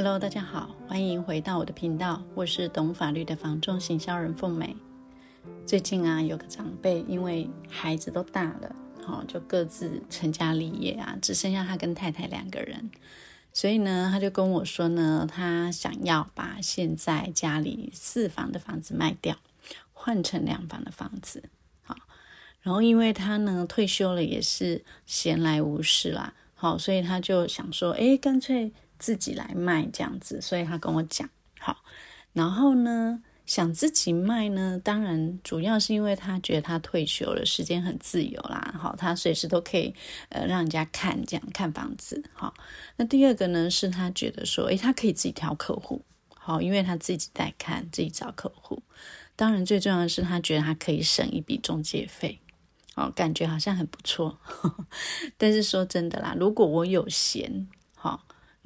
Hello，大家好，欢迎回到我的频道，我是懂法律的房仲行销人凤美。最近啊，有个长辈因为孩子都大了，好，就各自成家立业啊，只剩下他跟太太两个人，所以呢，他就跟我说呢，他想要把现在家里四房的房子卖掉，换成两房的房子。好，然后因为他呢退休了，也是闲来无事啦，好，所以他就想说，诶，干脆。自己来卖这样子，所以他跟我讲好，然后呢，想自己卖呢，当然主要是因为他觉得他退休了，时间很自由啦，好，他随时都可以呃让人家看这样看房子，好。那第二个呢，是他觉得说，诶，他可以自己挑客户，好，因为他自己带看，自己找客户。当然最重要的是，他觉得他可以省一笔中介费，哦，感觉好像很不错。但是说真的啦，如果我有闲，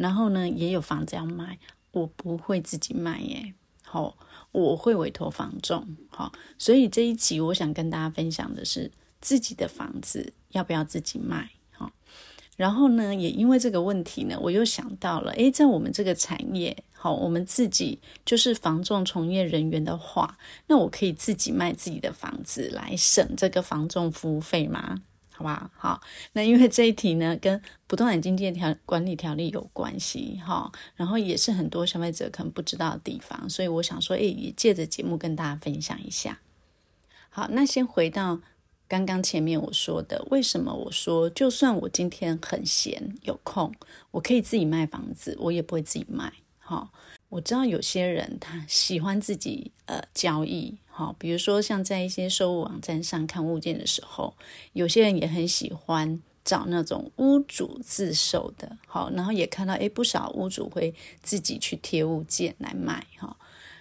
然后呢，也有房子要卖，我不会自己卖耶。好，我会委托房仲。好，所以这一集我想跟大家分享的是自己的房子要不要自己卖。好，然后呢，也因为这个问题呢，我又想到了，诶，在我们这个产业，好，我们自己就是房仲从业人员的话，那我可以自己卖自己的房子来省这个房仲服务费吗？好吧，好，那因为这一题呢，跟不动产经纪条管理条例有关系，哈，然后也是很多消费者可能不知道的地方，所以我想说，哎，也借着节目跟大家分享一下。好，那先回到刚刚前面我说的，为什么我说，就算我今天很闲有空，我可以自己卖房子，我也不会自己卖，哈。我知道有些人他喜欢自己呃交易，好，比如说像在一些售屋网站上看物件的时候，有些人也很喜欢找那种屋主自售的，好，然后也看到诶不少屋主会自己去贴物件来卖哈，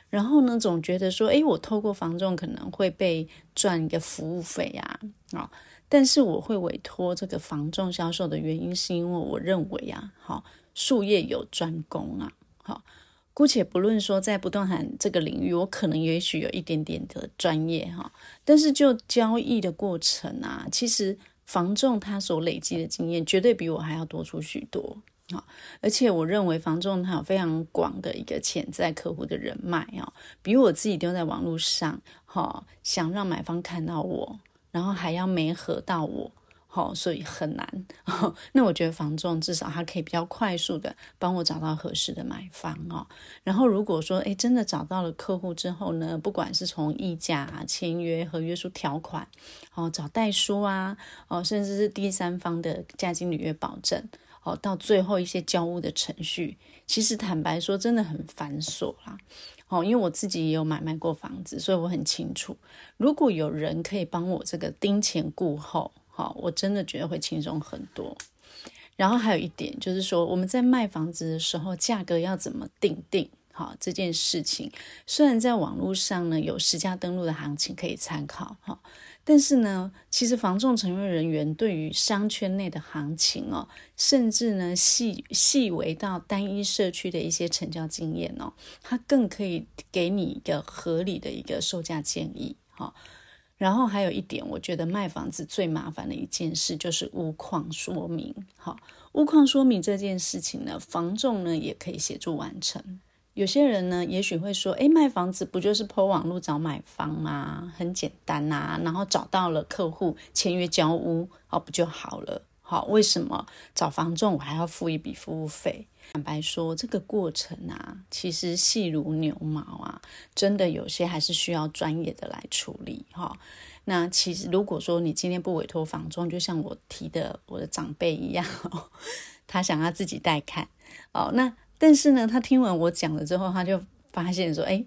然后呢总觉得说诶我透过房仲可能会被赚一个服务费啊，啊，但是我会委托这个房仲销售的原因是因为我认为啊，好术业有专攻啊，好。姑且不论说在不动产这个领域，我可能也许有一点点的专业哈，但是就交易的过程啊，其实房仲他所累积的经验绝对比我还要多出许多啊！而且我认为房仲他有非常广的一个潜在客户的人脉啊，比我自己丢在网络上哈，想让买方看到我，然后还要媒合到我。好，所以很难。那我觉得房仲至少它可以比较快速的帮我找到合适的买方哦。然后如果说诶真的找到了客户之后呢，不管是从议价啊、签约、合约书条款，哦，找代书啊，哦，甚至是第三方的价金履约保证，哦，到最后一些交屋的程序，其实坦白说真的很繁琐啦。哦，因为我自己也有买卖过房子，所以我很清楚，如果有人可以帮我这个盯前顾后。好，我真的觉得会轻松很多。然后还有一点就是说，我们在卖房子的时候，价格要怎么定定？好，这件事情虽然在网络上呢有实价登录的行情可以参考，哈，但是呢，其实房仲从业人员对于商圈内的行情哦，甚至呢细细微到单一社区的一些成交经验哦，它更可以给你一个合理的一个售价建议，哈。然后还有一点，我觉得卖房子最麻烦的一件事就是屋况说明。好，屋况说明这件事情呢，房仲呢也可以协助完成。有些人呢，也许会说，诶，卖房子不就是破网络找买方吗？很简单呐、然后找到了客户签约交屋，哦，不就好了？好，为什么找房仲我还要付一笔服务费？坦白说，这个过程啊，其实细如牛毛啊，真的有些还是需要专业的来处理哈。那其实如果说你今天不委托房仲，就像我提的我的长辈一样，他想要自己带看哦。那但是呢，他听完我讲了之后，他就发现说，哎。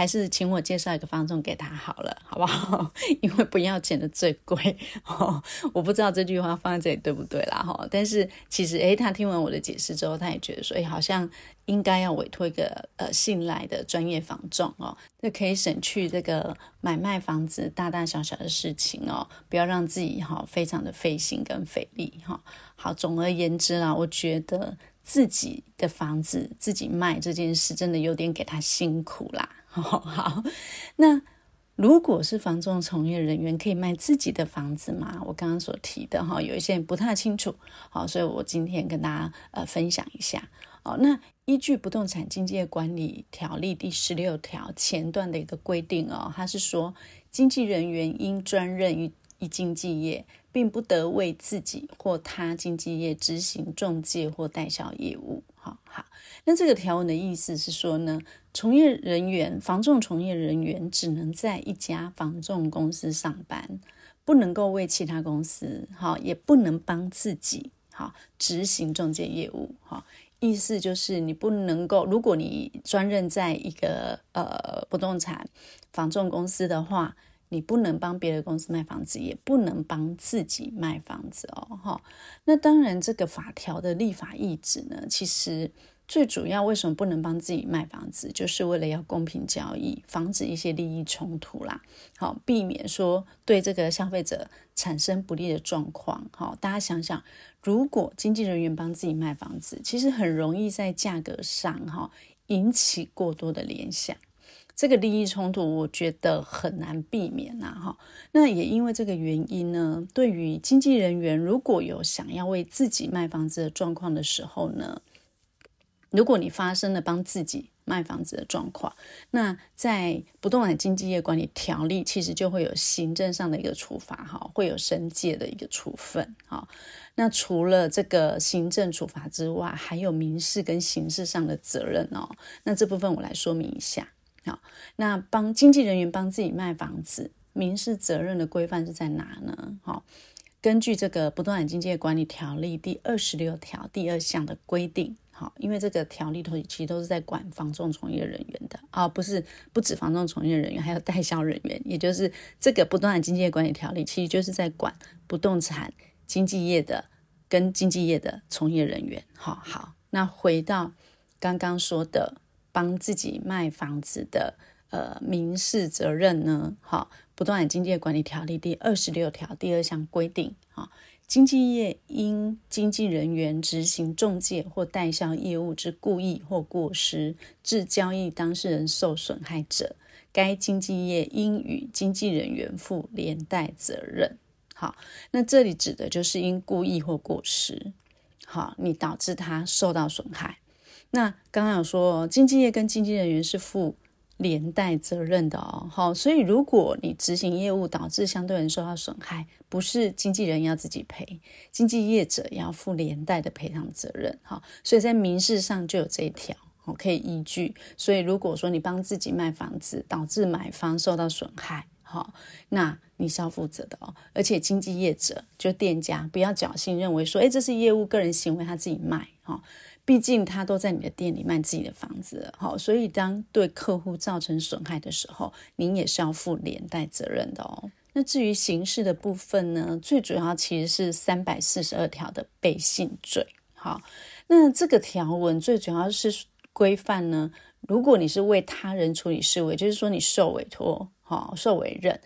还是请我介绍一个房仲给他好了，好不好？因为不要钱的最贵哦。我不知道这句话放在这里对不对啦哈。但是其实诶，他听完我的解释之后，他也觉得说，诶，好像应该要委托一个呃信赖的专业房仲哦，那可以省去这个买卖房子大大小小的事情哦，不要让自己哈非常的费心跟费力哈。好，总而言之啦，我觉得自己的房子自己卖这件事，真的有点给他辛苦啦。好，好，那如果是房仲从业人员，可以卖自己的房子吗？我刚刚所提的哈，有一些人不太清楚，好，所以我今天跟大家呃分享一下。哦，那依据《不动产经纪业管理条例》第十六条前段的一个规定哦，它是说，经纪人员应专任于一经纪业，并不得为自己或他经纪业执行中介或代销业务。好好，那这个条文的意思是说呢，从业人员、房仲从业人员只能在一家房仲公司上班，不能够为其他公司，哈，也不能帮自己，哈，执行中介业务，哈。意思就是你不能够，如果你专任在一个呃不动产房仲公司的话，你不能帮别的公司卖房子，也不能帮自己卖房子哦。哈，那当然，这个法条的立法意旨呢，其实。最主要为什么不能帮自己卖房子，就是为了要公平交易，防止一些利益冲突啦。好，避免说对这个消费者产生不利的状况。好，大家想想，如果经纪人员帮自己卖房子，其实很容易在价格上哈引起过多的联想，这个利益冲突我觉得很难避免呐。哈，那也因为这个原因呢，对于经纪人员如果有想要为自己卖房子的状况的时候呢，如果你发生了帮自己卖房子的状况，那在不动产经纪业管理条例其实就会有行政上的一个处罚，哈，会有申诫的一个处分，哈。那除了这个行政处罚之外，还有民事跟刑事上的责任哦。那这部分我来说明一下，好。那帮经纪人员帮自己卖房子，民事责任的规范是在哪呢？好，根据这个不动产经纪业管理条例第二十六条第二项的规定。好，因为这个条例头其实都是在管房仲从业人员的啊，不是不止房仲从业人员，还有代销人员，也就是这个不动产经纪业管理条例，其实就是在管不动产经纪业的跟经纪业的从业人员。好好，那回到刚刚说的帮自己卖房子的呃民事责任呢？好，不动产经纪业管理条例第二十六条第二项规定，好。经纪业因经纪人员执行中介或代销业务之故意或过失，致交易当事人受损害者，该经纪业应与经纪人员负连带责任。好，那这里指的就是因故意或过失，好，你导致他受到损害。那刚刚有说，经纪业跟经纪人员是负。连带责任的哦，好，所以如果你执行业务导致相对人受到损害，不是经纪人要自己赔，经纪业者要负连带的赔偿责任，好，所以在民事上就有这一条，好，可以依据。所以如果说你帮自己卖房子，导致买方受到损害，好，那你是要负责的哦。而且经纪业者就店家不要侥幸认为说，诶，这是业务个人行为，他自己卖，哈。毕竟他都在你的店里卖自己的房子，好，所以当对客户造成损害的时候，您也是要负连带责任的哦。那至于刑事的部分呢，最主要其实是三百四十二条的背信罪。好，那这个条文最主要是规范呢，如果你是为他人处理事务，就是说你受委托，好，受委任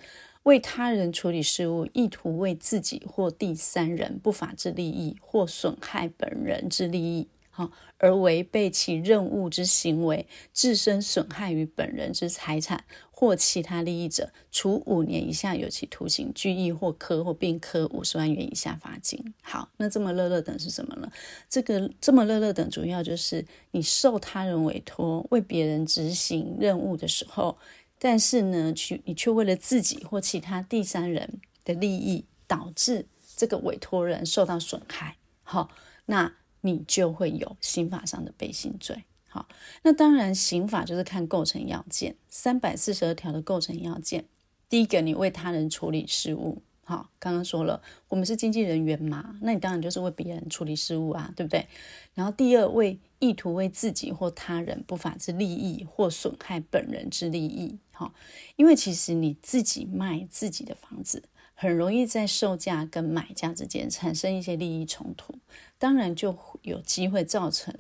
为他人处理事务，意图为自己或第三人不法之利益或损害本人之利益。好，而违背其任务之行为，自身损害于本人之财产或其他利益者，处五年以下有期徒刑、拘役或科或并科五十万元以下罚金。好，那这么乐乐等是什么呢？这个这么乐乐等主要就是你受他人委托为别人执行任务的时候，但是呢，去你却为了自己或其他第三人的利益，导致这个委托人受到损害。好，那。你就会有刑法上的背信罪。好，那当然刑法就是看构成要件，三百四十二条的构成要件。第一个，你为他人处理事务。好，刚刚说了，我们是经纪人员嘛，那你当然就是为别人处理事务啊，对不对？然后第二，为意图为自己或他人不法之利益或损害本人之利益。好，因为其实你自己卖自己的房子。很容易在售价跟买家之间产生一些利益冲突，当然就有机会造成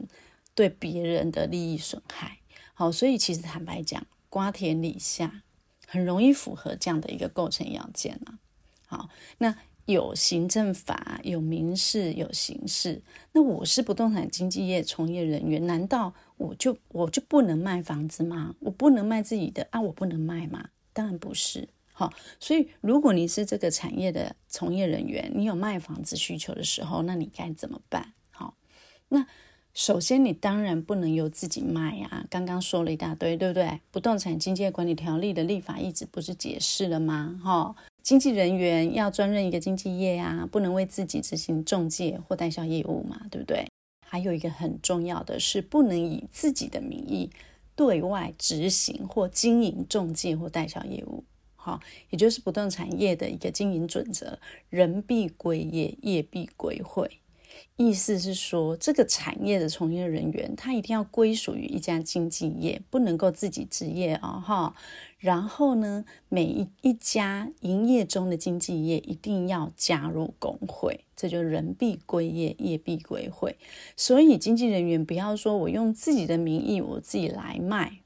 对别人的利益损害。好，所以其实坦白讲，瓜田李下很容易符合这样的一个构成要件啊。好，那有行政法，有民事，有刑事。那我是不动产经纪业从业人员，难道我就我就不能卖房子吗？我不能卖自己的啊？我不能卖吗？当然不是。好，所以如果你是这个产业的从业人员，你有卖房子需求的时候，那你该怎么办？好，那首先你当然不能由自己卖啊。刚刚说了一大堆，对不对？不动产经纪管理条例的立法意旨不是解释了吗？哈，经纪人员要专任一个经纪业啊，不能为自己执行中介或代销业务嘛，对不对？还有一个很重要的是，不能以自己的名义对外执行或经营中介或代销业务。好，也就是不动产业的一个经营准则，人必归业，业必归会。意思是说，这个产业的从业人员，他一定要归属于一家经纪业，不能够自己执业啊、哦！哈，然后呢，每一一家营业中的经纪业一定要加入工会，这就人必归业，业必归会。所以，经纪人员不要说我用自己的名义，我自己来卖，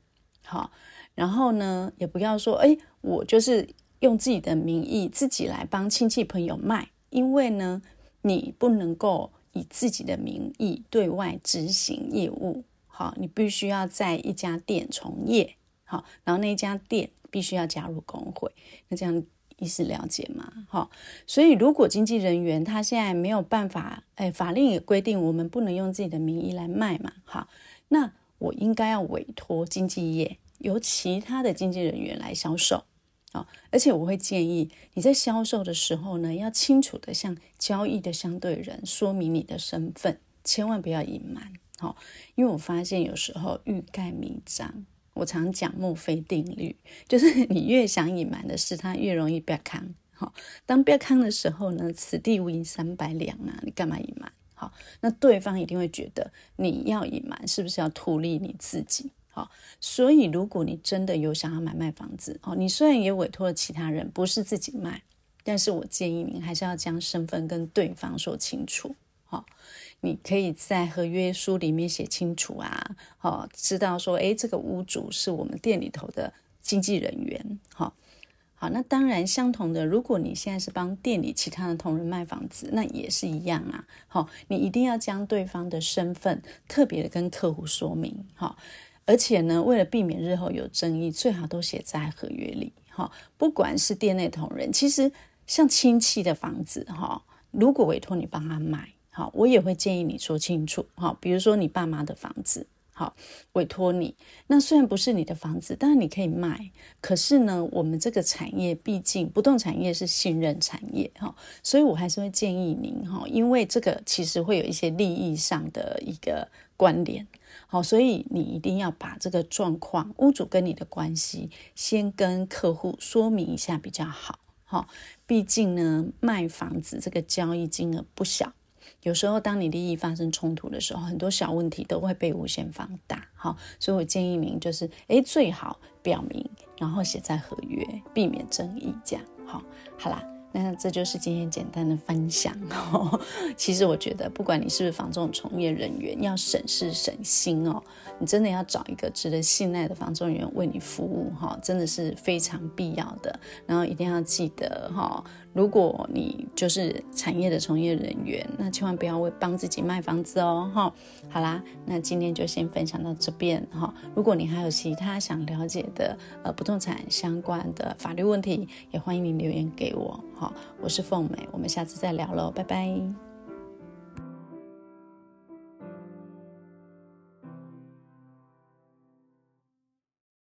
好。然后呢，也不要说，哎，我就是用自己的名义自己来帮亲戚朋友卖，因为呢，你不能够以自己的名义对外执行业务，好，你必须要在一家店从业，好，然后那家店必须要加入工会，那这样意思了解吗？好，所以如果经纪人员他现在没有办法，哎，法令也规定我们不能用自己的名义来卖嘛，好，那我应该要委托经纪业。由其他的经纪人员来销售，啊，而且我会建议你在销售的时候呢，要清楚的向交易的相对人说明你的身份，千万不要隐瞒，好，因为我发现有时候欲盖弥彰，我常讲墨菲定律，就是你越想隐瞒的事，它越容易曝光，好，当曝光的时候呢，此地无银三百两啊，你干嘛隐瞒？好，那对方一定会觉得你要隐瞒，是不是要图利你自己？所以，如果你真的有想要买卖房子，哦，你虽然也委托了其他人，不是自己卖，但是我建议你还是要将身份跟对方说清楚，好，你可以在合约书里面写清楚啊，好，知道说，诶，这个屋主是我们店里头的经纪人员，好，好，那当然相同的，如果你现在是帮店里其他的同仁卖房子，那也是一样啊，好，你一定要将对方的身份特别的跟客户说明，好。而且呢，为了避免日后有争议，最好都写在合约里。哈，不管是店内同仁，其实像亲戚的房子，哈，如果委托你帮他买，好，我也会建议你说清楚。哈，比如说你爸妈的房子，好，委托你，那虽然不是你的房子，但是你可以卖。可是呢，我们这个产业毕竟不动产业是信任产业，哈，所以我还是会建议您，哈，因为这个其实会有一些利益上的一个关联。好，所以你一定要把这个状况，屋主跟你的关系，先跟客户说明一下比较好。好，毕竟呢，卖房子这个交易金额不小，有时候当你利益发生冲突的时候，很多小问题都会被无限放大。好，所以我建议您就是，诶，最好表明，然后写在合约，避免争议。这样，好，好啦。那这就是今天简单的分享哦。其实我觉得，不管你是不是房仲从业人员，要省事省心哦。你真的要找一个值得信赖的房仲员为你服务哈，真的是非常必要的。然后一定要记得哈，如果你就是产业的从业人员，那千万不要为帮自己卖房子哦哈。好啦，那今天就先分享到这边哈。如果你还有其他想了解的呃不动产相关的法律问题，也欢迎你留言给我。哈，我是凤美，我们下次再聊喽，拜拜。